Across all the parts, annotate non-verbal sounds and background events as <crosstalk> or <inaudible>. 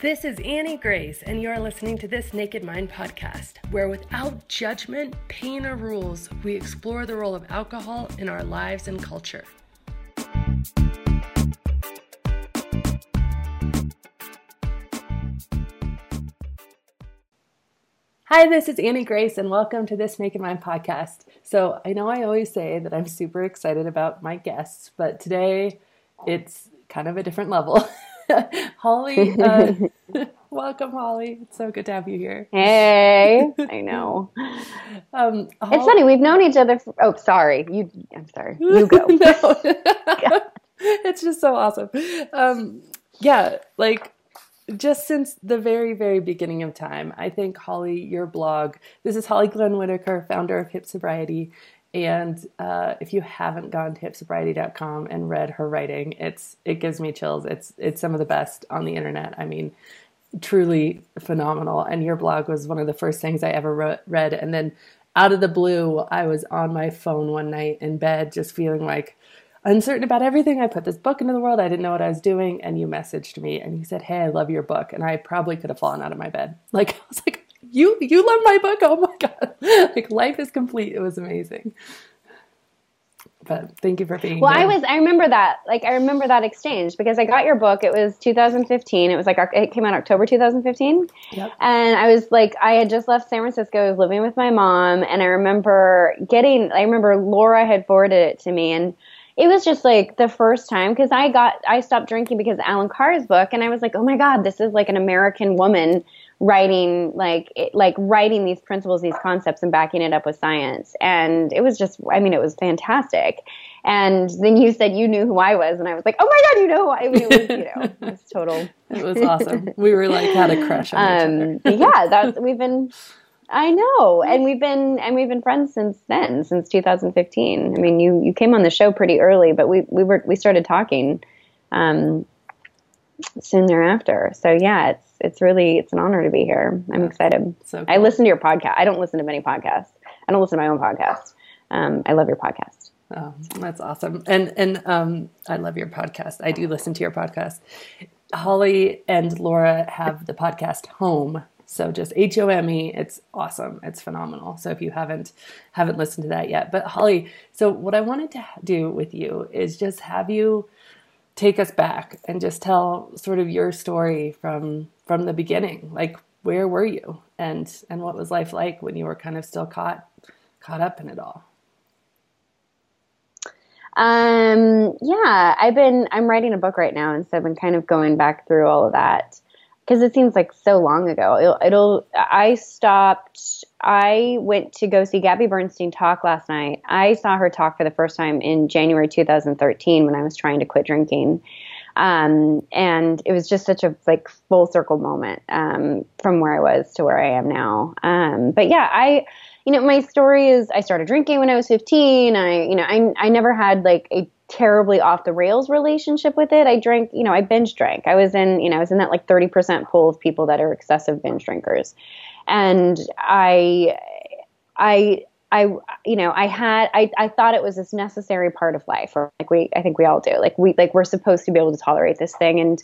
This is Annie Grace, and you are listening to this Naked Mind podcast, where without judgment, pain, or rules, we explore the role of alcohol in our lives and culture. Hi, this is Annie Grace, and welcome to this Naked Mind podcast. So, I know I always say that I'm super excited about my guests, but today it's kind of a different level. <laughs> <laughs> Holly, uh, <laughs> <laughs> welcome, Holly. It's so good to have you here. Hey, I know. Um, Holly, it's funny. We've known each other. For, oh, sorry. You. I'm sorry. You go. it's just so awesome. Um, yeah, like just since the very, very beginning of time, I think Holly, your blog. This is Holly Glenn Whitaker, founder of Hip Sobriety. And uh, if you haven't gone to hipsobriety.com and read her writing, it's it gives me chills. It's it's some of the best on the internet. I mean, truly phenomenal. And your blog was one of the first things I ever wrote, read. And then out of the blue, I was on my phone one night in bed, just feeling like uncertain about everything. I put this book into the world. I didn't know what I was doing. And you messaged me and you said, Hey, I love your book. And I probably could have fallen out of my bed. <laughs> Like, I was like, you you love my book? Oh my god. <laughs> Like life is complete. It was amazing. But thank you for being well here. i was i remember that like i remember that exchange because i got your book. It was 2015 it was like it came out october 2015 yep. and i was like i had just left san francisco. I was living with my mom. And i remember getting i remember laura had forwarded it to me. And it was just like the first time because I got I stopped drinking because Allen Carr's book, and I was like, oh my god, this is like an American woman writing like it, like writing these principles these concepts and backing it up with science. And it was just i mean it was fantastic. And then you said you knew who i was and i was like oh my god you know who i, mean, it was you know it was total. <laughs> It was awesome. We were like had a crush on um, yeah that's we've been I know, and we've been and we've been friends since then, since 2015. I mean, you you came on the show pretty early, but we we were we started talking um, soon thereafter. So yeah, it's it's really it's an honor to be here. I'm excited. So cool. I listen to your podcast. I don't listen to many podcasts. I don't listen to my own podcast. Um, I love your podcast. Oh, that's awesome. And and um, I love your podcast. I do listen to your podcast. Holly and Laura have the podcast Home. So just H O M E. It's awesome. It's phenomenal. So if you haven't haven't listened to that yet, but Holly, so what I wanted to do with you is just have you take us back and just tell sort of your story from from the beginning. Like where were you? And and what was life like when you were kind of still caught caught up in it all? Um yeah i've been i'm writing a book right now and so i've been kind of going back through all of that because it seems like so long ago. It'll, it'll i stopped I went to go see Gabby Bernstein talk last night. I saw her talk for the first time in January 2013 when I was trying to quit drinking. Um, and it was just such a like full circle moment um, from where I was to where I am now. Um, but yeah, I, you know, my story is I started drinking when I was 15. I, you know, I, I never had like a terribly off the rails relationship with it. I drank, you know, I binge drank. I was in, you know, I was in that like 30% pool of people that are excessive binge drinkers and I, I, I, you know, I had, I, I thought it was this necessary part of life, or like we, I think we all do. Like we, like we're supposed to be able to tolerate this thing, and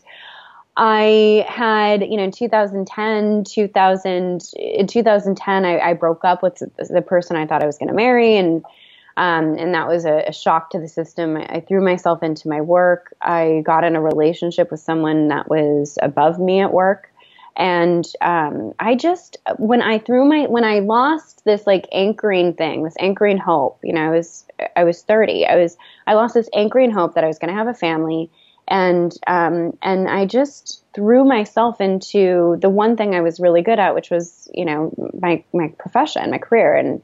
I had, you know, in 2010, 2000, in 2010, I, I broke up with the person I thought I was going to marry, and um, and that was a, a, shock to the system. I, I, threw myself into my work. I got in a relationship with someone that was above me at work and um, i just when i threw my when i lost this like anchoring thing this anchoring hope you know i was i was 30 i was i lost this anchoring hope that i was going to have a family and um, and i just threw myself into the one thing i was really good at which was you know my my profession my career and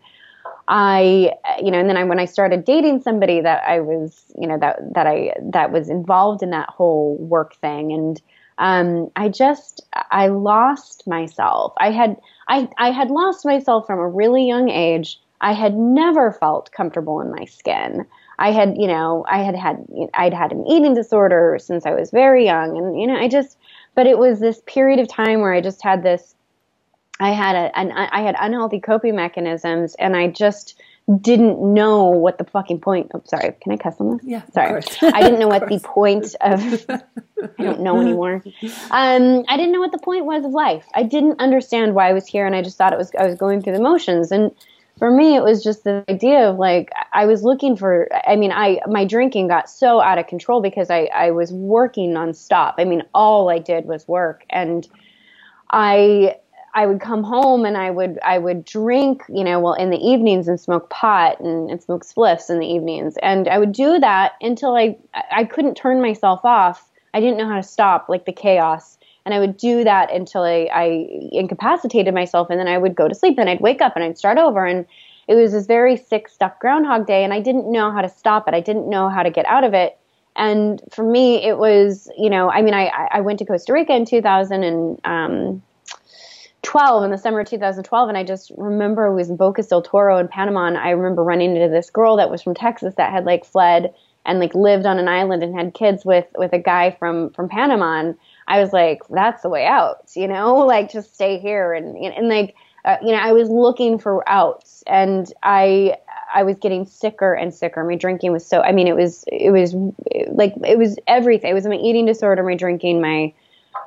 I, you know, and then I, when I started dating somebody that I was, you know, that, that I, that was involved in that whole work thing. And, um, I just I lost myself. I had I I had lost myself from a really young age. I had never felt comfortable in my skin. I had, you know, I had had I'd had an eating disorder since I was very young, and you know, I just, but it was this period of time where I just had this, I had a, an, I had unhealthy coping mechanisms, and I just didn't know what the fucking point. Oh, sorry. Can I cuss on this? Yeah. Sorry. <laughs> I didn't know what the point of. I don't know anymore. Um, I didn't know what the point was of life. I didn't understand why I was here, and I just thought it was I was going through the motions. And for me, it was just the idea of like I was looking for. I mean, I my drinking got so out of control because I I was working nonstop. I mean, all I did was work, and I I would come home and I would I would drink, you know, well in the evenings and smoke pot and, and smoke spliffs in the evenings. And I would do that until I I couldn't turn myself off. I didn't know how to stop like the chaos. And I would do that until I, I incapacitated myself and then I would go to sleep and I'd wake up and I'd start over and it was this very sick, stuck groundhog day and I didn't know how to stop it. I didn't know how to get out of it. And for me, it was, you know, I mean, I, I went to Costa Rica in 2000 and, um, 12 in the summer of 2012 and i just remember it was in bocas del toro in panama and i remember running into this girl that was from texas that had like fled and like lived on an island and had kids with with a guy from from panama and i was like that's the way out you know? <laughs> Like just stay here. And and, and like uh, you know i was looking for outs and i i was getting sicker and sicker. My drinking was so i mean it was it was like it was everything. It was my eating disorder my drinking my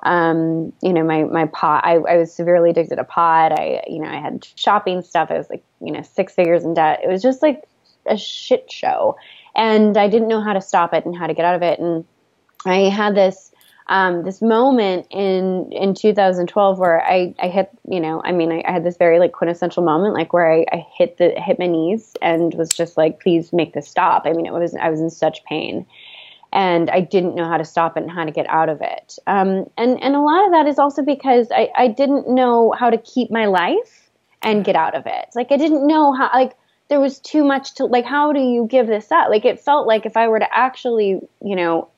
um, you know, my, my pot, I, I was severely addicted to pot. I, you know, I had shopping stuff. I was like, you know, six figures in debt. It was just like a shit show. And I didn't know how to stop it and how to get out of it. And I had this, um, this moment in, in 2012 where I, I hit, you know, I mean, I, I had this very like quintessential moment, like where I, I hit the, hit my knees and was just like, please make this stop. I mean, it was, I was in such pain and I didn't know how to stop it and how to get out of it. Um, and and a lot of that is also because I, I didn't know how to keep my life and get out of it. Like I didn't know how like there was too much to like how do you give this up? Like it felt like if I were to actually you know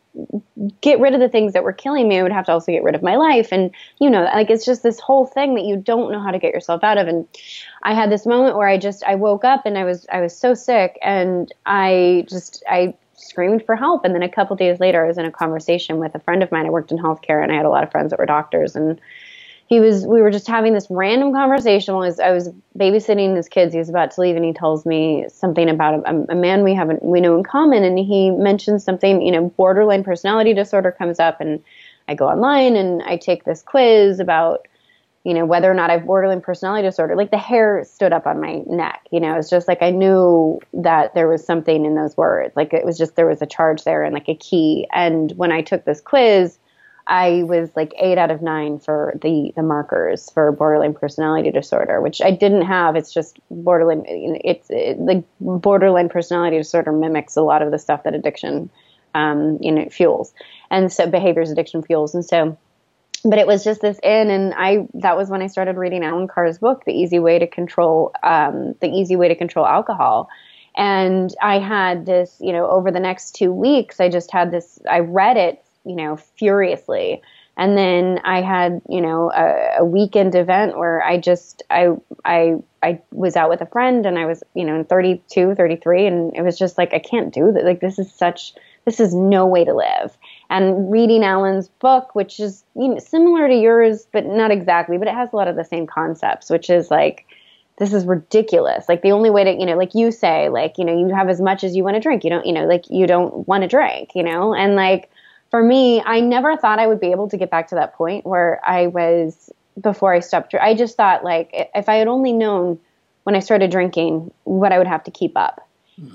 get rid of the things that were killing me, I would have to also get rid of my life. And you know like it's just this whole thing that you don't know how to get yourself out of. And I had this moment where I just I woke up and I was I was so sick and I just I screamed for help. And then a couple days later, I was in a conversation with a friend of mine. I worked in healthcare, and I had a lot of friends that were doctors. And he was, we were just having this random conversation. i Was I was babysitting his kids. He was about to leave, and he tells me something about a, a man we haven't we know in common. And he mentions something, you know, borderline personality disorder comes up, and I go online and I take this quiz about you know, whether or not I have borderline personality disorder. Like the hair stood up on my neck, you know, it's just like I knew that there was something in those words. Like it was just there was a charge there and like a key. And when I took this quiz, I was like eight out of nine for the the markers for borderline personality disorder, which I didn't have. It's just borderline. It's it, like borderline personality disorder mimics a lot of the stuff that addiction, um, you know, fuels, and so behaviors addiction fuels, and so but it was just this in and i that was when i started reading Allen Carr's book the easy way to control um, the easy way to control alcohol. And i had this you know over the next two weeks i just had this i read it you know furiously. And then i had you know a, a weekend event where i just i i i was out with a friend and i was you know in 32 33 and it was just like i can't do that like this is such this is no way to live and reading Allen's book, which is similar to yours, but not exactly, but it has a lot of the same concepts, which is like, this is ridiculous. Like the only way to, you know, like you say, like, you know, you have as much as you want to drink. You don't, you know, like you don't want to drink, you know? And like for me, I never thought I would be able to get back to that point where I was before I stopped. I just thought like if I had only known when I started drinking what I would have to keep up.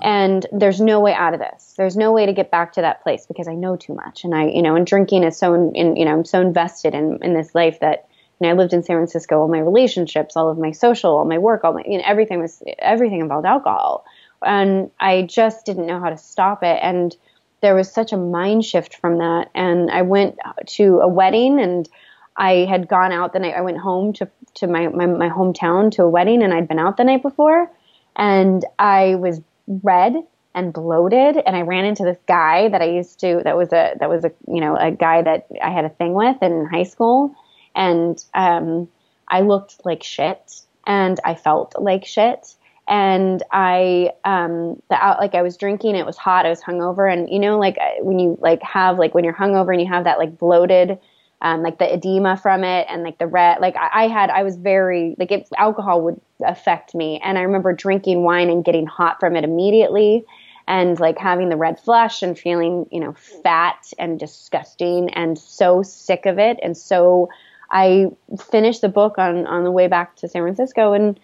And there's no way out of this. There's no way to get back to that place because I know too much. And I, you know, and drinking is so, in, you know, I'm so invested in, in this life that, you know, I lived in San Francisco, all my relationships, all of my social, all my work, all my, you know, everything was, everything involved alcohol. And I just didn't know how to stop it. And there was such a mind shift from that. And I went to a wedding and I had gone out the night, I went home to, to my, my, my hometown to a wedding and I'd been out the night before. And I was red and bloated and I ran into this guy that I used to that was a that was a you know a guy that I had a thing with in high school. And um, I looked like shit and I felt like shit. And I um the out like I was drinking it was hot I was hungover. And you know like when you like have like when you're hungover and you have that like bloated um, like the edema from it and like the red like I, I had i was very like it, alcohol would affect me and i remember drinking wine and getting hot from it immediately and like having the red flush and feeling you know fat and disgusting and so sick of it and so i finished the book on on the way back to san francisco and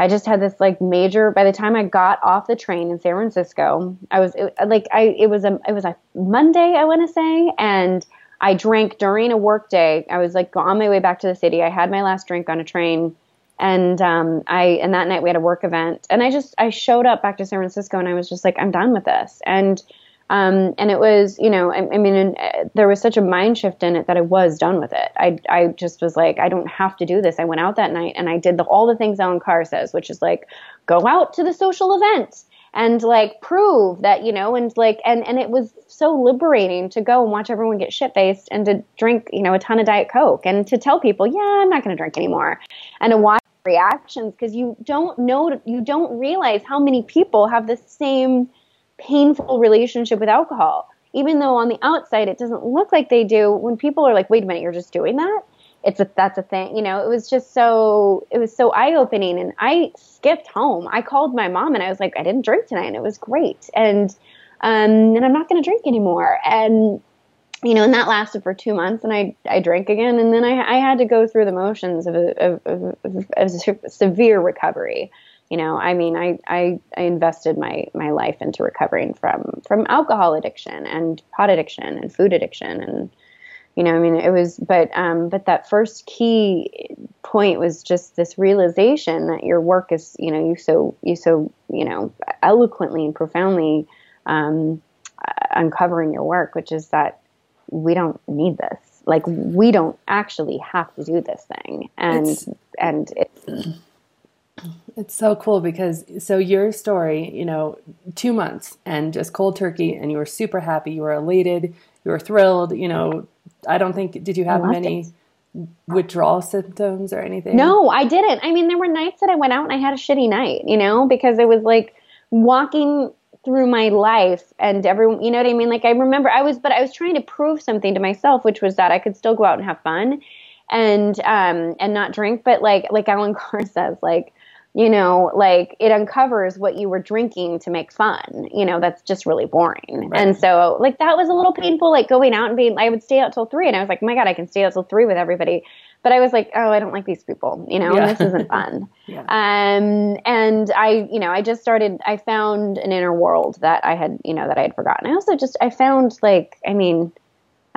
I just had this like major. By the time I got off the train in San Francisco, I was it, like, I it was a it was a Monday, I want to say, and I drank during a work day. I was like on my way back to the city. I had my last drink on a train, and um, I and that night we had a work event, and I just I showed up back to San Francisco, and I was just like, I'm done with this, and um, and it was, you know, I, I mean, uh, there was such a mind shift in it that I was done with it. I, I just was like, I don't have to do this. I went out that night and I did the, all the things Allen Carr says, which is like, go out to the social event and like prove that, you know, and like, and, and it was so liberating to go and watch everyone get shit faced and to drink, you know, a ton of Diet Coke and to tell people, yeah, I'm not going to drink anymore and to watch reactions because you don't know, you don't realize how many people have the same painful relationship with alcohol. Even though on the outside it doesn't look like they do, when people are like, wait a minute, you're just doing that? It's a, that's a thing, you know, it was just so, it was so eye opening. And I skipped home. I called my mom and I was like, I didn't drink tonight and it was great. And, um, and I'm not going to drink anymore. And, you know, and that lasted for two months, and I I drank again, and then I I had to go through the motions of a, of, of, of a severe recovery you know i mean I, I i invested my my life into recovering from from alcohol addiction and pot addiction and food addiction and you know i mean it was but um but that first key point was just this realization that your work is you know you so you so you know eloquently and profoundly um uncovering your work which is that we don't need this like we don't actually have to do this thing and it's, and it's it's so cool because so your story, you know, two months and just cold turkey, and you were super happy, you were elated, you were thrilled. You know, I don't think did you have many it. withdrawal symptoms or anything? No, I didn't. I mean, there were nights that I went out and I had a shitty night, you know, because it was like walking through my life and everyone, you know what I mean? Like I remember I was, but I was trying to prove something to myself, which was that I could still go out and have fun and um and not drink but like like Allen Carr <laughs> says like you know, like it uncovers what you were drinking to make fun. You know, that's just really boring. Right. And so, like, that was a little painful, like going out and being, I would stay out till three, and I was like, oh my God, I can stay out till three with everybody. But I was like, oh, I don't like these people, you know, yeah. this isn't fun. <laughs> yeah. Um, and I, you know, I just started, I found an inner world that I had, you know, that I had forgotten. I also just, I found like, I mean,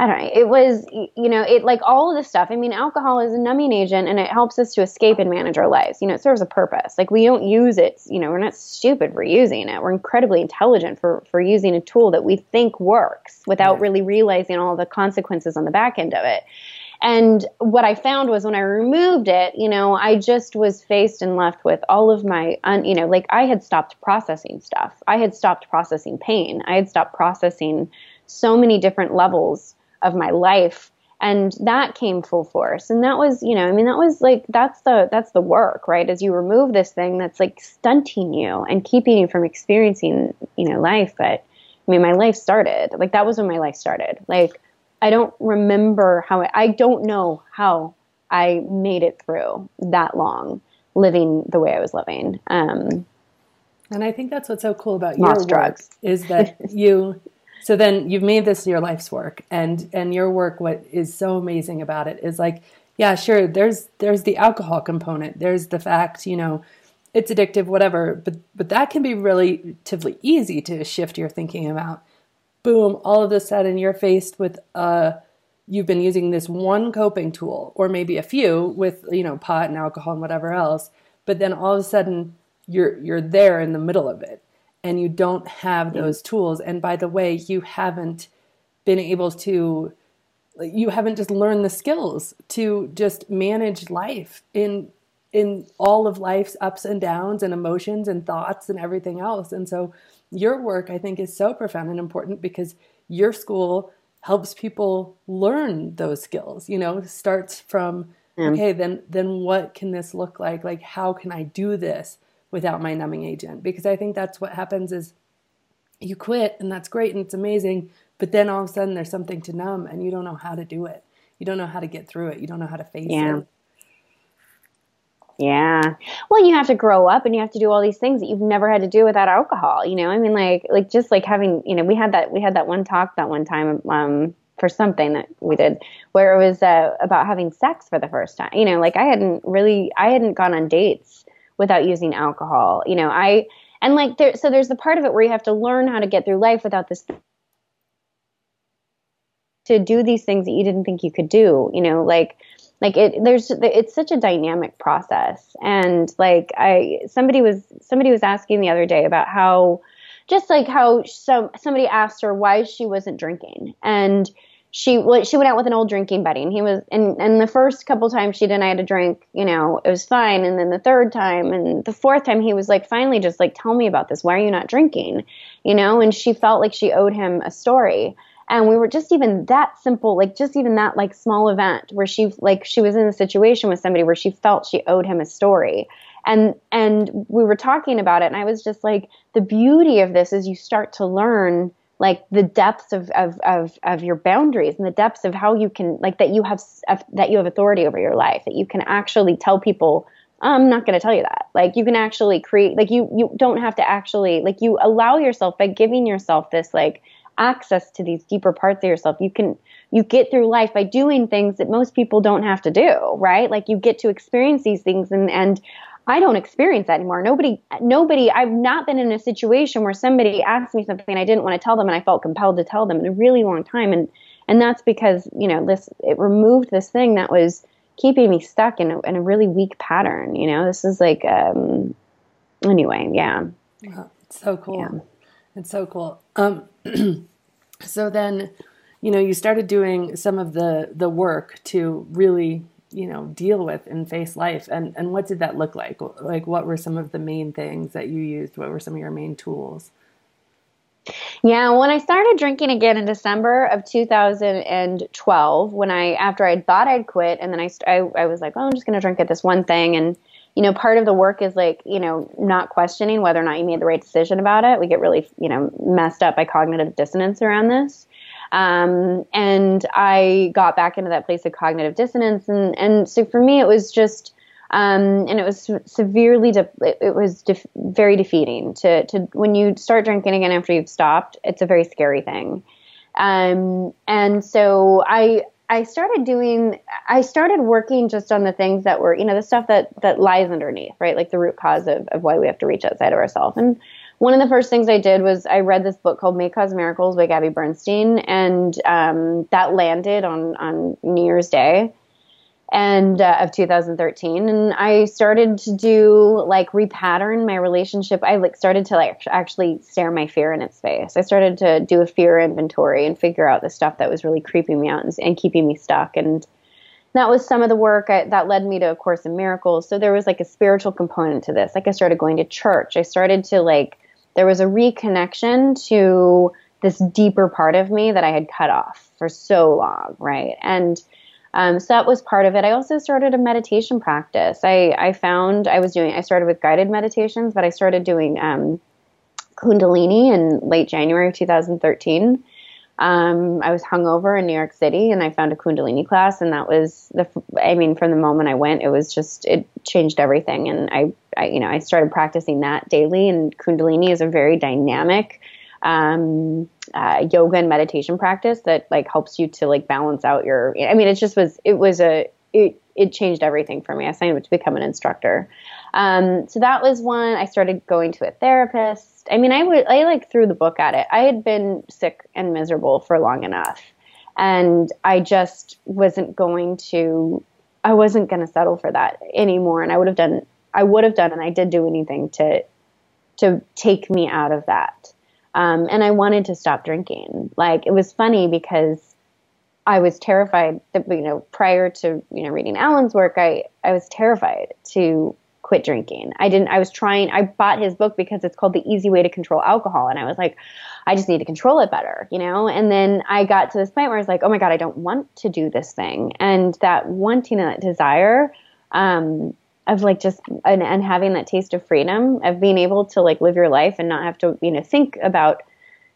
I don't know. It was, you know, it like all of this stuff. I mean, alcohol is a numbing agent and it helps us to escape and manage our lives. You know, it serves a purpose. Like we don't use it, you know, we're not stupid for using it. We're incredibly intelligent for, for using a tool that we think works without yeah. really realizing all the consequences on the back end of it. And what I found was when I removed it, you know, I just was faced and left with all of my, un, you know, like I had stopped processing stuff. I had stopped processing pain. I had stopped processing so many different levels of my life. And that came full force. And that was you know i mean that was like that's the that's the work right? As you remove this thing that's like stunting you and keeping you from experiencing you know life. But i mean my life started. Like that was when my life started. Like i don't remember how i I don't know how i made it through that long living the way i was living. Um and i think that's what's so cool about your drugs. is that <laughs> you so then you've made this your life's work and and your work what is so amazing about it is like yeah sure there's there's the alcohol component there's the fact you know it's addictive whatever but but that can be relatively easy to shift your thinking about. Boom all of a sudden you're faced with uh you've been using this one coping tool or maybe a few with you know pot and alcohol and whatever else but then all of a sudden you're you're there in the middle of it and you don't have those tools. And by the way you haven't been able to you haven't just learned the skills to just manage life in in all of life's ups and downs and emotions and thoughts and everything else. And so your work i think is so profound and important because your school helps people learn those skills you know? Starts from okay then then what can this look like? Like how can i do this without my numbing agent because I think that's what happens is you quit and that's great and it's amazing, but then all of a sudden there's something to numb and you don't know how to do it. you don't know how to get through it. You don't know how to face Yeah. it. Yeah. Well, you have to grow up and you have to do all these things that you've never had to do without alcohol. You know, I mean, like, like just like having, you know, we had that, we had that one talk that one time, um, for something that we did where it was, uh, about having sex for the first time. You know, like I hadn't really, I hadn't gone on dates without using alcohol. You know, I, and like there, so there's the part of it where you have to learn how to get through life without this to do these things that you didn't think you could do you know like like it there's it's such a dynamic process and like i somebody was somebody was asking the other day about how just like how some somebody asked her why she wasn't drinking and she well, she went out with an old drinking buddy and he was and and the first couple times she denied a drink you know it was fine. And then the third time and the fourth time he was like finally just like tell me about this. Why are you not drinking? You know and she felt like she owed him a story. And we were just even that simple like just even that like small event where she like she was in a situation with somebody where she felt she owed him a story. And and we were talking about it and i was just like the beauty of this is you start to learn like the depths of of of, of your boundaries and the depths of how you can like that you have that you have authority over your life that you can actually tell people I'm not going to tell you that. Like you can actually create like you you don't have to actually like you allow yourself by giving yourself this like access to these deeper parts of yourself. You can you get through life by doing things that most people don't have to do, right? Like you get to experience these things and and I don't experience that anymore. Nobody nobody I've not been in a situation where somebody asked me something I didn't want to tell them and I felt compelled to tell them in a really long time and and that's because, you know, this it removed this thing that was keeping me stuck in a, in a really weak pattern, you know. This is like um anyway, yeah. Wow, it's so cool. Yeah. It's so cool. Um <clears throat> so then you know you started doing some of the the work to really you know deal with and face life? And and what did that look like? Like what were some of the main things that you used? What were some of your main tools? Yeah, when I started drinking again in December of 2012, when I after I thought I'd quit, and then I I, I was like, oh, I'm just going to drink at this one thing, and you know, part of the work is like, you know, not questioning whether or not you made the right decision about it. We get really, you know, messed up by cognitive dissonance around this. Um, and I got back into that place of cognitive dissonance. And, and so for me, it was just, um, and it was severely, de- it was very defeating to, to, when you start drinking again after you've stopped, it's a very scary thing. Um, and so I, I started doing, I started working just on the things that were, you know, the stuff that, that lies underneath, right? Like the root cause of, of why we have to reach outside of ourselves. And one of the first things I did was I read this book called May Cause Miracles by Gabby Bernstein. And, um, that landed on, on New Year's Day and uh, of 2013 and i started to do like repattern my relationship. I like started to like actually stare my fear in its face. I started to do a fear inventory and figure out the stuff that was really creeping me out and, and keeping me stuck. And that was some of the work I, that led me to a course in miracles. So there was like a spiritual component to this. Like i started going to church. I started to like there was a reconnection to this deeper part of me that i had cut off for so long right and um, so that was part of it. I also started a meditation practice. I, I found I was doing, I started with guided meditations, but I started doing um, Kundalini in late January of 2013. Um, I was hungover in New York City and I found a Kundalini class, and that was the, I mean, from the moment I went, it was just, it changed everything. And I, I you know, I started practicing that daily, and Kundalini is a very dynamic, um, uh, yoga and meditation practice that like helps you to like balance out your. I mean, it just was. It was a. It it changed everything for me. I signed up to become an instructor. Um, so that was one. I started going to a therapist. I mean, I would. I like threw the book at it. I had been sick and miserable for long enough, and I just wasn't going to. I wasn't going to settle for that anymore. And I would have done. I would have done, and I did do anything to to take me out of that. Um, and I wanted to stop drinking. Like it was funny because I was terrified that you know prior to you know reading Allen's work, I I was terrified to quit drinking. I didn't. I was trying. I bought his book because it's called The Easy Way to Control Alcohol, and I was like, I just need to control it better, you know. And then I got to this point where I was like, oh my god, I don't want to do this thing, and that wanting and that desire. Um, of like just and, and having that taste of freedom of being able to like live your life and not have to you know think about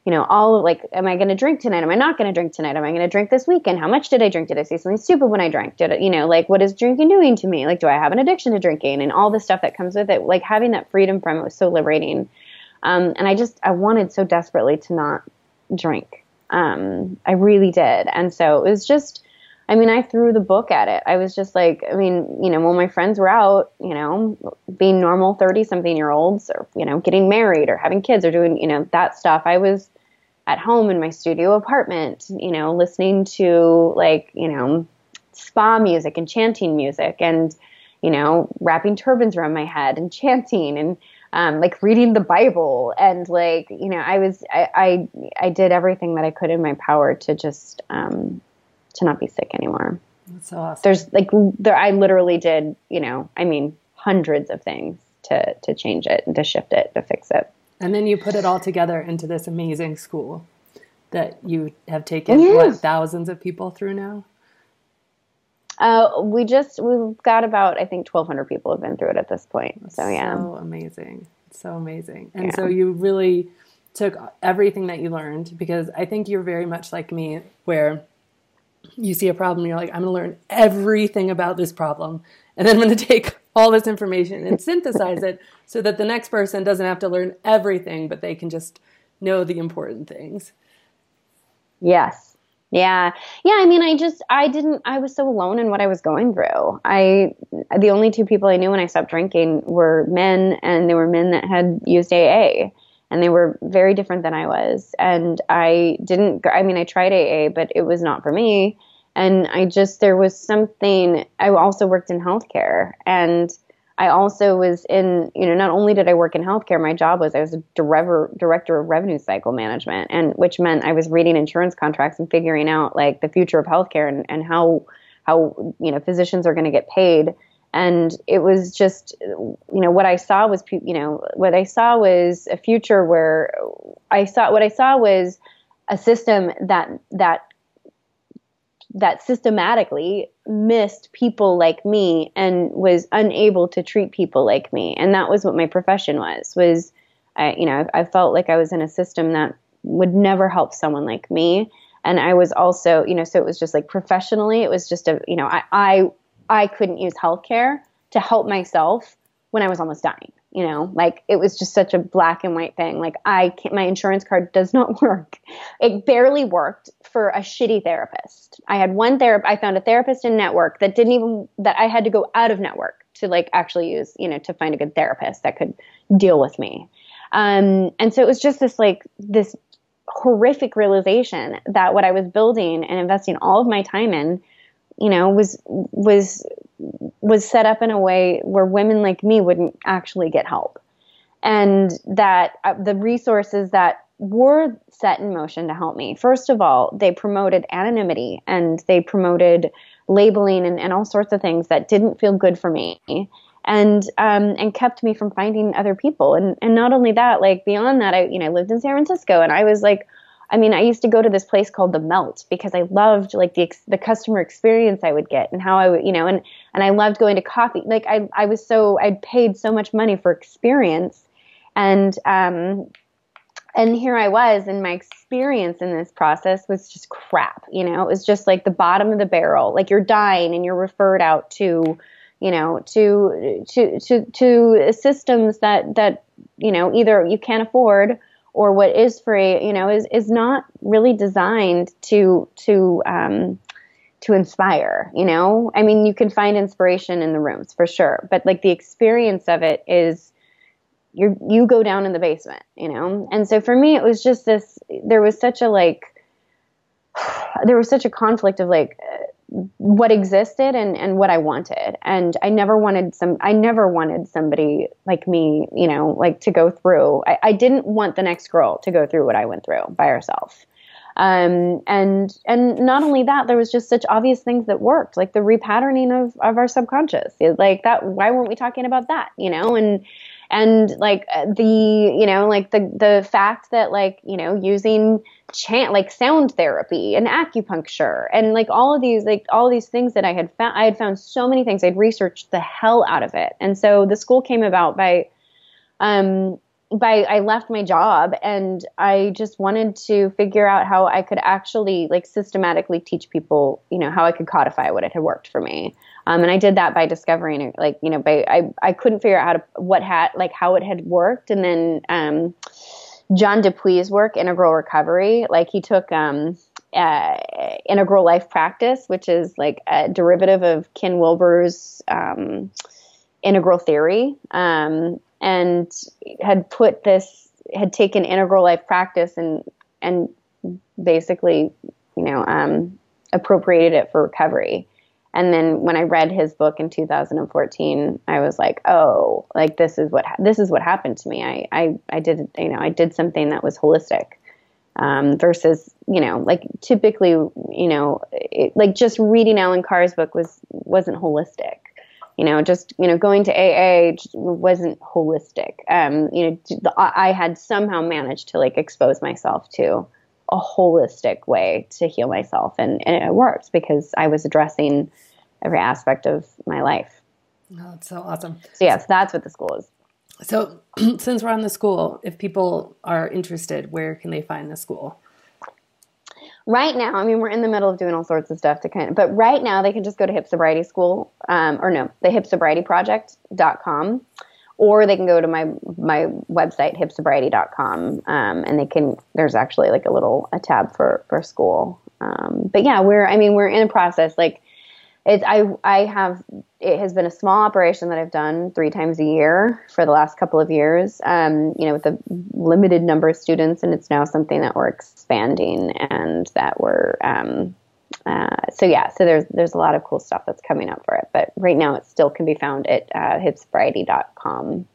you know, all like, am I going to drink tonight? Am I not going to drink tonight? Am I going to drink this weekend? How much did I drink? Did I say something stupid when I drank? Did it, you know, like, what is drinking doing to me? Like, do I have an addiction to drinking and all the stuff that comes with it? Like, having that freedom from it was so liberating. Um, and I just, I wanted so desperately to not drink. Um, I really did. And so it was just, I mean, I threw the book at it. I was just like, I mean, you know, when my friends were out, you know, being normal 30 something year olds or, you know, getting married or having kids or doing, you know, that stuff, I was at home in my studio apartment, you know, listening to like, you know, spa music and chanting music and, you know, wrapping turbans around my head and <laughs> chanting and um, like reading the Bible and like, you know, I was, I, I, I did everything that I could in my power to just, um, to not be sick anymore. That's so awesome. There's like, there, I literally did, you know, I mean, hundreds of things to, to change it and to shift it, to fix it. And then you put it all together into this amazing school that you have taken what thousands of people through now. Uh, we just we've got about I think twelve hundred people have been through it at this point. So yeah, so amazing, so amazing. And yeah. so you really took everything that you learned because I think you're very much like me, where you see a problem, you're like, I'm going to learn everything about this problem, and then I'm going to take all this information and synthesize it so that the next person doesn't have to learn everything, but they can just know the important things. Yes. Yeah. Yeah. I mean, I just, I didn't, I was so alone in what I was going through. I, the only two people I knew when I stopped drinking were men, and they were men that had used AA. And they were very different than I was. And I didn't, I mean, I tried AA, but it was not for me and I just there was something. I also worked in healthcare, and I also was in. You know, not only did I work in healthcare, my job was I was a director director of revenue cycle management, and which meant I was reading insurance contracts and figuring out like the future of healthcare and and how how you know physicians are going to get paid and it was just you know what i saw was you know what i saw was a future where i saw what i saw was a system that that that systematically missed people like me and was unable to treat people like me. And that was what my profession was was I, you know I felt like I was in a system that would never help someone like me. And I was also you know so it was just like professionally it was just a you know I I, I couldn't use healthcare to help myself when I was almost dying you know like it was just such a black and white thing. Like i can't my insurance card does not <laughs> work. It barely worked for a shitty therapist. I had one therapist i found a therapist in network that didn't even that i had to go out of network to like actually use you know to find a good therapist that could deal with me. Um, and so it was just this like this horrific realization that what i was building and investing all of my time in you know was was was set up in a way where women like me wouldn't actually get help. And that uh, the resources that were set in motion to help me first of all they promoted anonymity and they promoted labeling and, and all sorts of things that didn't feel good for me and um, and kept me from finding other people. And and not only that like beyond that i you know lived in san francisco and i was like I mean, I used to go to this place called the Melt because I loved like the the customer experience I would get and how I would, you know, and and I loved going to coffee. Like I I was so I'd paid so much money for experience, and um, and here I was, and my experience in this process was just crap. You know, it was just like the bottom of the barrel. Like you're dying and you're referred out to, you know, to to to to systems that that you know either you can't afford or what is free, you know, is is not really designed to to um, to inspire. You know, I mean, you can find inspiration in the rooms for sure, but like the experience of it is you you go down in the basement. You know, and so for me, it was just this. There was such a like. <sighs> There was such a conflict of like what existed and, and what I wanted. And I never wanted some, I never wanted somebody like me, you know, like to go through, I, I didn't want the next girl to go through what I went through by herself. Um, and, and not only that, there was just such obvious things that worked, like the repatterning of, of our subconscious, like that. Why weren't we talking about that, you know? And, and like uh, the you know like the the fact that like you know using chant like sound therapy and acupuncture and like all of these like all these things that I had found I had found so many things I'd researched the hell out of it and so the school came about by um by I left my job and I just wanted to figure out how I could actually like systematically teach people, you know, how I could codify what it had worked for me. Um, and I did that by discovering like, you know, by I, I couldn't figure out how to what had like how it had worked. And then um, John Dupuy's work, Integral Recovery, like he took um, uh, integral life practice, which is like a derivative of Ken Wilber's um, integral theory, um, and had put this had taken integral life practice and and basically you know um, appropriated it for recovery. And then when I read his book in 2014, I was like, oh, like this is what this is what happened to me. I I, I did you know I did something that was holistic um, versus you know like typically you know it, like just reading Allen Carr's book was wasn't holistic you know just you know going to AA wasn't holistic um, you know I had somehow managed to like expose myself to a holistic way to heal myself and, and it worked because I was addressing every aspect of my life. Oh, that's so awesome. So yes, that's what the school is. So, <clears throat> since we're on the school, if people are interested, where can they find the school? Right now, I mean, we're in the middle of doing all sorts of stuff to kind of, but right now they can just go to Hip Sobriety School, um, or no, the hip sobriety hipsobrietyproject.com, or they can go to my my website hipsobriety.com, um, and they can. There's actually like a little a tab for for school. Um, but yeah, we're I mean we're in a process like it's I I have it has been a small operation that I've done three times a year for the last couple of years. Um, you know, with a limited number of students, and it's now something that we're expanding and that we're. Um, uh, so yeah, so there's there's a lot of cool stuff that's coming up for it, but right now it still can be found at uh, hipsobriety.com.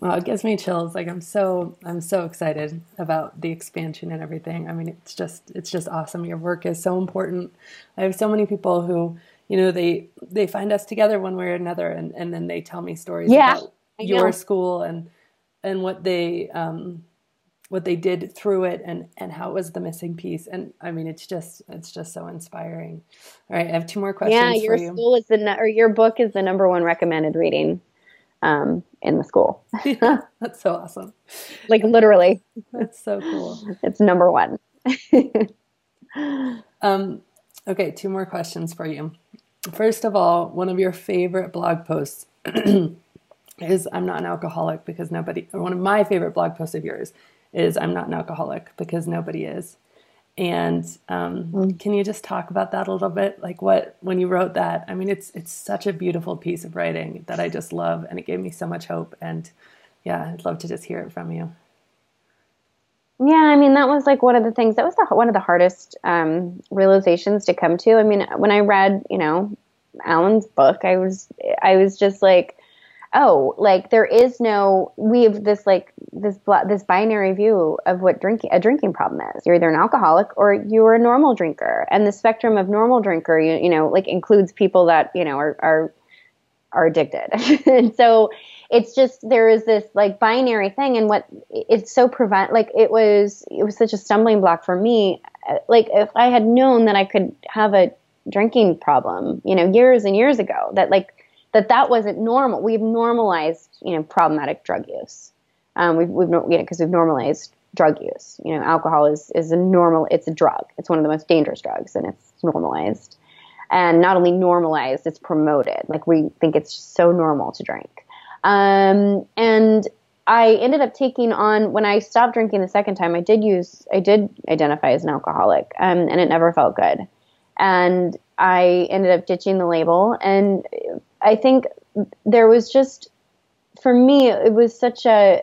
Well, it gives me chills. Like I'm so I'm so excited about the expansion and everything. I mean, it's just it's just awesome. Your work is so important. I have so many people who you know they they find us together one way or another and and then they tell me stories yeah, about your school and and what they um what they did through it and and how it was the missing piece. And i mean it's just it's just so inspiring. All right i have two more questions yeah your you. school is the or your book is the number one recommended reading um, in the school. Yeah, <laughs> <laughs> that's so awesome. Like literally. That's so cool. It's number one. <laughs> Um okay two more questions for you. First of all, one of your favorite blog posts <clears throat> is I'm not an alcoholic because nobody, or one of my favorite blog posts of yours is I'm not an alcoholic because nobody is. And um, mm. can you just talk about that a little bit? Like what when you wrote that? I mean, it's it's such a beautiful piece of writing that I just love, and it gave me so much hope. And yeah, I'd love to just hear it from you. Yeah, I mean that was like one of the things that was the, one of the hardest um, realizations to come to. I mean, when I read, you know, Allen's book, I was I was just like, oh, like there is no we have this like this this binary view of what drinking a drinking problem is. You're either an alcoholic or you're a normal drinker, and the spectrum of normal drinker, you, you know, like includes people that you know are are are addicted, <laughs> and so it's just there is this like binary thing. And what it's so prevent like it was it was such a stumbling block for me. Like if i had known that i could have a drinking problem you know years and years ago that like that that wasn't normal. We've normalized you know problematic drug use. Um, we've, we've you know because we've normalized drug use. You know alcohol is is a normal it's a drug. It's one of the most dangerous drugs and it's normalized. And not only normalized it's promoted. Like we think it's so normal to drink. Um, and I ended up taking on when I stopped drinking the second time. I did use, I did identify as an alcoholic, um, and it never felt good. And I ended up ditching the label, and I think there was just, for me, it was such a.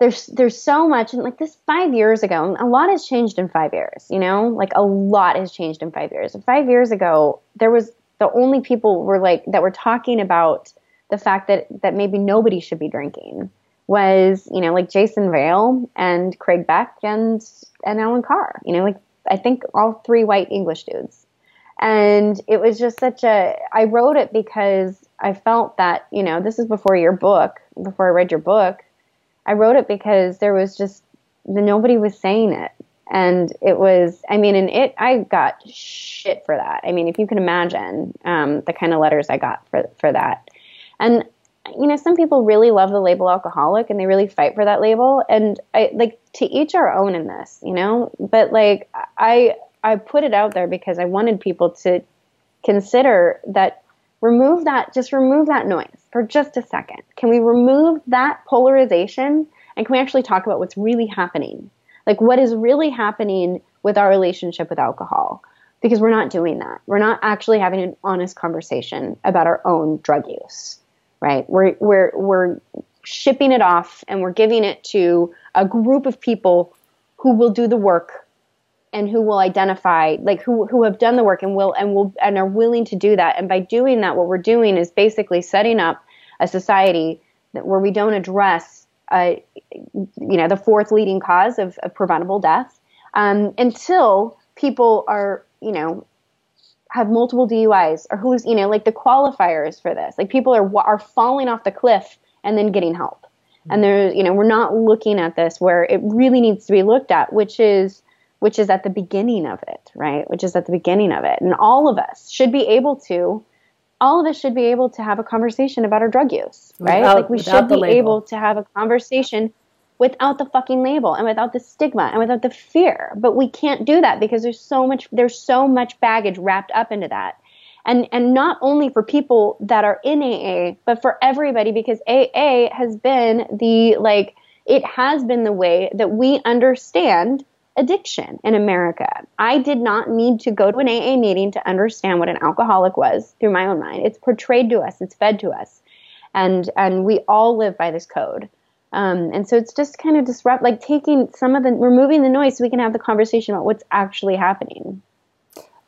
There's there's so much, and like this five years ago, a lot has changed in five years. You know, like a lot has changed in five years. Five years ago, there was the only people were like that were talking about the fact that that maybe nobody should be drinking was you know like Jason Vale and Craig Beck and and Allen Carr. You know, like I think all three white English dudes. And it was just such a I wrote it because I felt that, you know, this is before your book, before I read your book. I wrote it because there was just nobody was saying it. And it was, I mean, and it, I got shit for that. I mean, if you can imagine um, the kind of letters I got for for that, and you know, some people really love the label alcoholic and they really fight for that label. And I like to each our own in this, you know. But like I I put it out there because I wanted people to consider that remove that just remove that noise for just a second. Can we remove that polarization and can we actually talk about what's really happening? Like what is really happening with our relationship with alcohol? Because we're not doing that. We're not actually having an honest conversation about our own drug use right? We're, we're, we're shipping it off and we're giving it to a group of people who will do the work and who will identify like who, who have done the work and will and will and are willing to do that and by doing that what we're doing is basically setting up a society that, where we don't address uh, you know the fourth leading cause of, of preventable death um, until people are you know have multiple DUIs or who's, you know, like the qualifiers for this. Like people are are falling off the cliff and then getting help. And there's, you know, we're not looking at this where it really needs to be looked at, which is which is at the beginning of it, right? Which is at the beginning of it. And all of us should be able to all of us should be able to have a conversation about our drug use, right? Without, like we should be able to have a conversation without the fucking label and without the stigma and without the fear. But we can't do that because there's so much there's so much baggage wrapped up into that. And and not only for people that are in AA, but for everybody because AA has been the like it has been the way that we understand addiction in America. I did not need to go to an AA meeting to understand what an alcoholic was through my own mind. It's portrayed to us, it's fed to us. And and we all live by this code. Um, and so it's just kind of disrupt, like taking some of the, removing the noise so we can have the conversation about what's actually happening.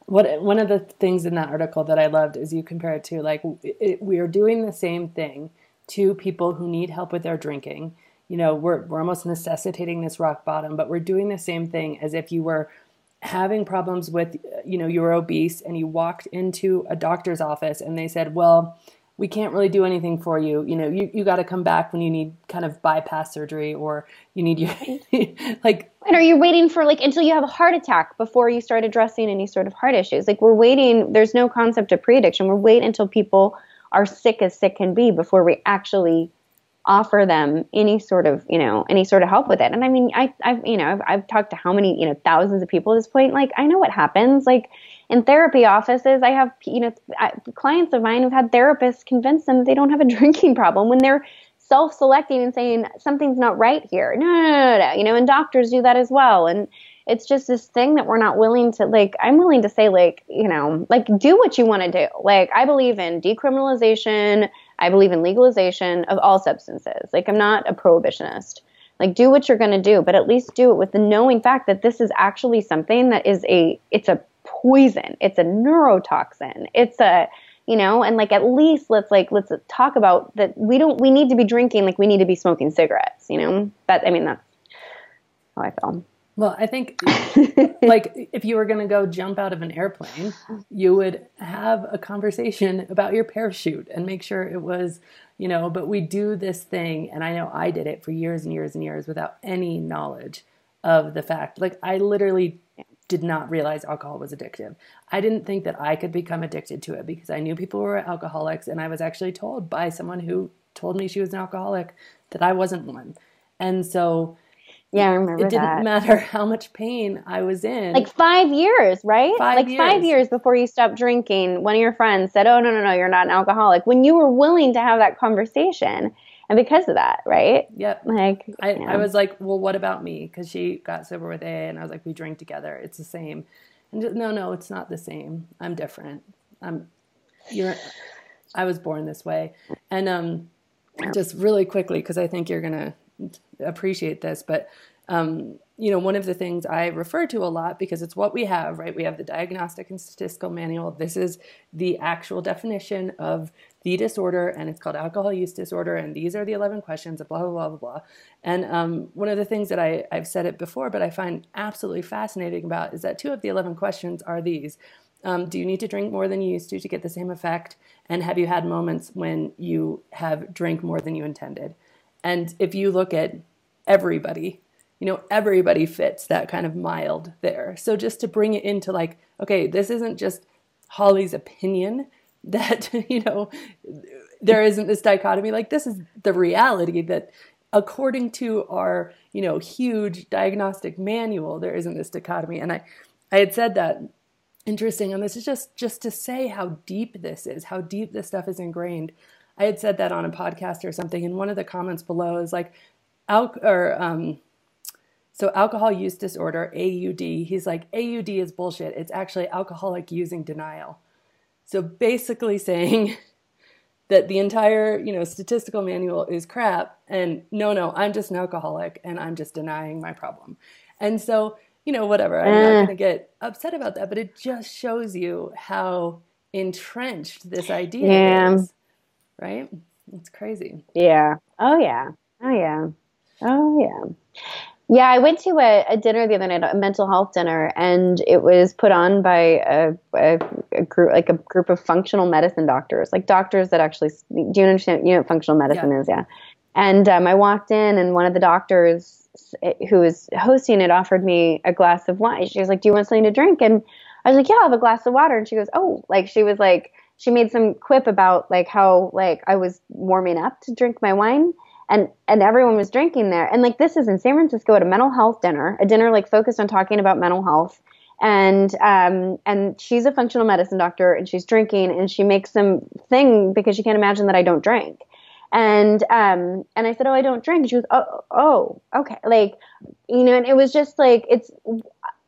What one of the things in that article that I loved is you compare it to like it, we are doing the same thing to people who need help with their drinking. You know, we're we're almost necessitating this rock bottom, but we're doing the same thing as if you were having problems with uh, you know you're obese and you walked into a doctor's office and they said, well we can't really do anything for you. You know, you, you got to come back when you need kind of bypass surgery or you need your, <laughs> like. And are you waiting for like until you have a heart attack before you start addressing any sort of heart issues? Like we're waiting, there's no concept of pre addiction. We're waiting until people are sick as sick can be before we actually offer them any sort of you know any sort of help with it. And i mean i i've you know I've, I've talked to how many you know thousands of people at this point like i know what happens. Like in therapy offices i have you know clients of mine who've had therapists convince them they don't have a <laughs> drinking problem when they're self-selecting and saying something's not right here. No no no, no. you know and doctors do that as well. And it's just this thing that we're not willing to like i'm willing to say like you know like do what you want to do. Like i believe in decriminalization i believe in legalization of all substances. Like i'm not a prohibitionist. Like do what you're going to do but at least do it with the knowing fact that this is actually something that is a it's a poison. It's a neurotoxin. It's a you know and like at least let's like let's talk about that we don't we need to be drinking like we need to be smoking cigarettes you know? That i mean that's how i feel well, I think <laughs> like if you were going to go jump out of an airplane, you would have a conversation about your parachute and make sure it was, you know, but we do this thing and I know I did it for years and years and years without any knowledge of the fact. Like I literally did not realize alcohol was addictive. I didn't think that I could become addicted to it because I knew people were alcoholics and I was actually told by someone who told me she was an alcoholic that I wasn't one. And so yeah, I remember that. It didn't that. matter <laughs> how much pain I was in. Like five years, right? Five like years. five years before you stopped drinking, one of your friends said, "Oh no, no, no, you're not an alcoholic." When you were willing to have that conversation, and because of that, right? Yep. Like I, you know. I was like, well, what about me? Because she got sober with AA, and I was like, we drink together. It's the same. And just, no, no, it's not the same. I'm different. I'm. You're. I was born this way, and um, just really quickly because I think you're gonna appreciate this, but um, you know, one of the things I refer to a lot because it's what we have, right? We have the Diagnostic and Statistical Manual. This is the actual definition of the disorder, and it's called alcohol use disorder. And these are the 11 questions, blah, blah, blah, blah, blah. And um, one of the things that I, I've said it before, but I find absolutely fascinating about is that two of the 11 questions are these. Um, do you need to drink more than you used to to get the same effect? And have you had moments when you have drank more than you intended? And if you look at everybody, you know, everybody fits that kind of mild there. So just to bring it into like, okay, this isn't just Holly's opinion <laughs> that, you know, there isn't this dichotomy. Like this is the reality that according to our, you know, huge diagnostic manual, there isn't this dichotomy. And I, I had said that interesting. And this is just just to say how deep this is, how deep this stuff is ingrained. I had said that on a podcast or something, and one of the comments below is like, al- or um, so alcohol use disorder, AUD. He's like, AUD is bullshit. It's actually alcoholic using denial. So basically <laughs> saying that the entire, you know, statistical manual is crap and no, no, I'm just an alcoholic and I'm just denying my problem. And so, you know, whatever, I'm not eh. going to get upset about that, but it just shows you how entrenched this idea yeah. is. Right? It's crazy. Yeah. Oh yeah. Oh yeah. Oh yeah. Yeah, I went to a, a, dinner the other night, a mental health dinner, and it was put on by a, a, a, group, like a group of functional medicine doctors, like doctors that actually. Do you understand? You know what functional medicine yeah. is? Yeah. And um, I walked in, and one of the doctors who was hosting it offered me a glass of wine. She was like, "Do you want something to drink?" And I was like, "Yeah, I'll have a glass of water." And she goes, "Oh," like she was like, she made some quip about like how like I was warming up to drink my wine and and everyone was drinking there. And like this is in san francisco at a mental health dinner a dinner like focused on talking about mental health. And um and she's a functional medicine doctor and she's drinking and she makes some thing because she can't imagine that i don't drink. And um and i said oh i don't drink. She was, oh oh okay. Like you know and it was just like it's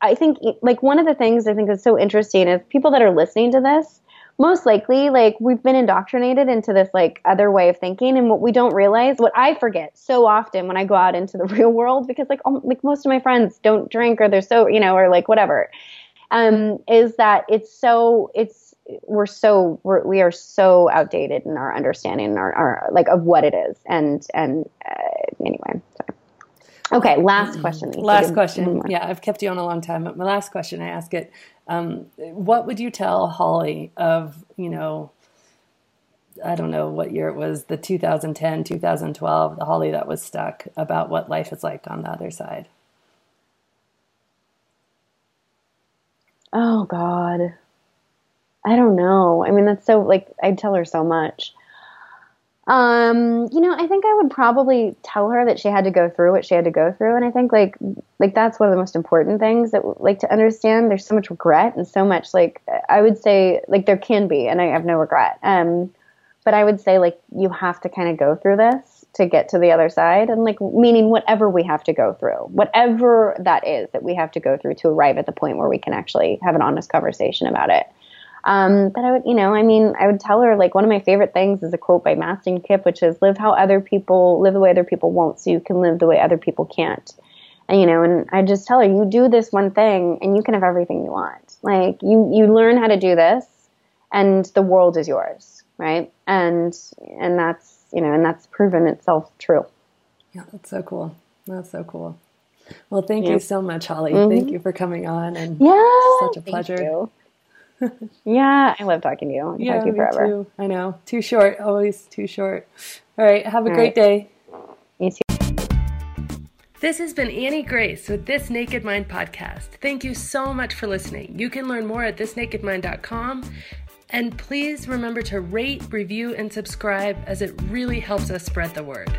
i think like one of the things i think is so interesting is people that are listening to this most likely like we've been indoctrinated into this like other way of thinking and what we don't realize what i forget so often when i go out into the <laughs> real world because like like most of my friends don't drink or they're so you know or like whatever um is that it's so it's we're so we're, we are so outdated in our understanding our, our like of what it is and and uh, anyway okay last question. Last question. yeah i've kept you on a long time but my last question i ask it um, what would you tell Holly of, you know, I don't know what year it was, the 2010, 2012, the Holly that was stuck about what life is like on the other side? Oh, God. I don't know. I mean, that's so, like, I'd tell her so much. Um, you know, I think I would probably tell her that she had to go through what she had to go through, and I think like like that's one of the most important things that like to understand. There's so much regret and so much like I would say like there can be, and I have no regret. Um, but I would say like you have to kind of go through this to get to the other side, and like meaning whatever we have to go through, whatever that is that we have to go through to arrive at the point where we can actually have an honest conversation about it. Um, but I would, you know, I mean, I would tell her like one of my favorite things is a quote by Mastin Kipp, which is "Live how other people live the way other people won't, so you can live the way other people can't." And you know, and I just tell her, you do this one thing, and you can have everything you want. Like you, you learn how to do this, and the world is yours, right? And and that's you know, and that's proven itself true. Yeah, that's so cool. That's so cool. Well, thank you so much, Holly. Mm-hmm. Thank you for coming on, and yeah, such a pleasure yeah, I love talking to you. I yeah, talk to you forever. Too. I know. Too short. Always too short. All right. Have a All great right. day. You too. This has been Annie Grace with This Naked Mind podcast. Thank you so much for listening. You can learn more at thisnakedmind.com. And please remember to rate, review, and subscribe as it really helps us spread the word.